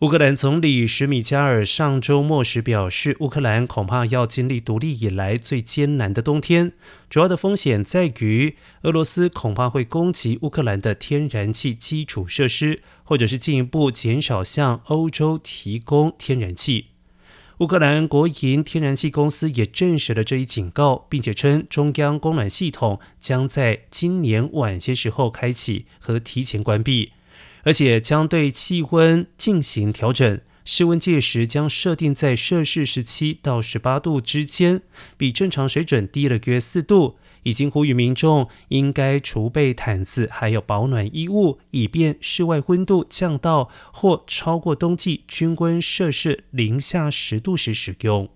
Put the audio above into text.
乌克兰总理什米加尔上周末时表示，乌克兰恐怕要经历独立以来最艰难的冬天。主要的风险在于，俄罗斯恐怕会攻击乌克兰的天然气基础设施，或者是进一步减少向欧洲提供天然气。乌克兰国营天然气公司也证实了这一警告，并且称中央供暖系统将在今年晚些时候开启和提前关闭。而且将对气温进行调整，室温届时将设定在摄氏十七到十八度之间，比正常水准低了约四度。已经呼吁民众应该储备毯子，还有保暖衣物，以便室外温度降到或超过冬季均温摄氏零下十度时使用。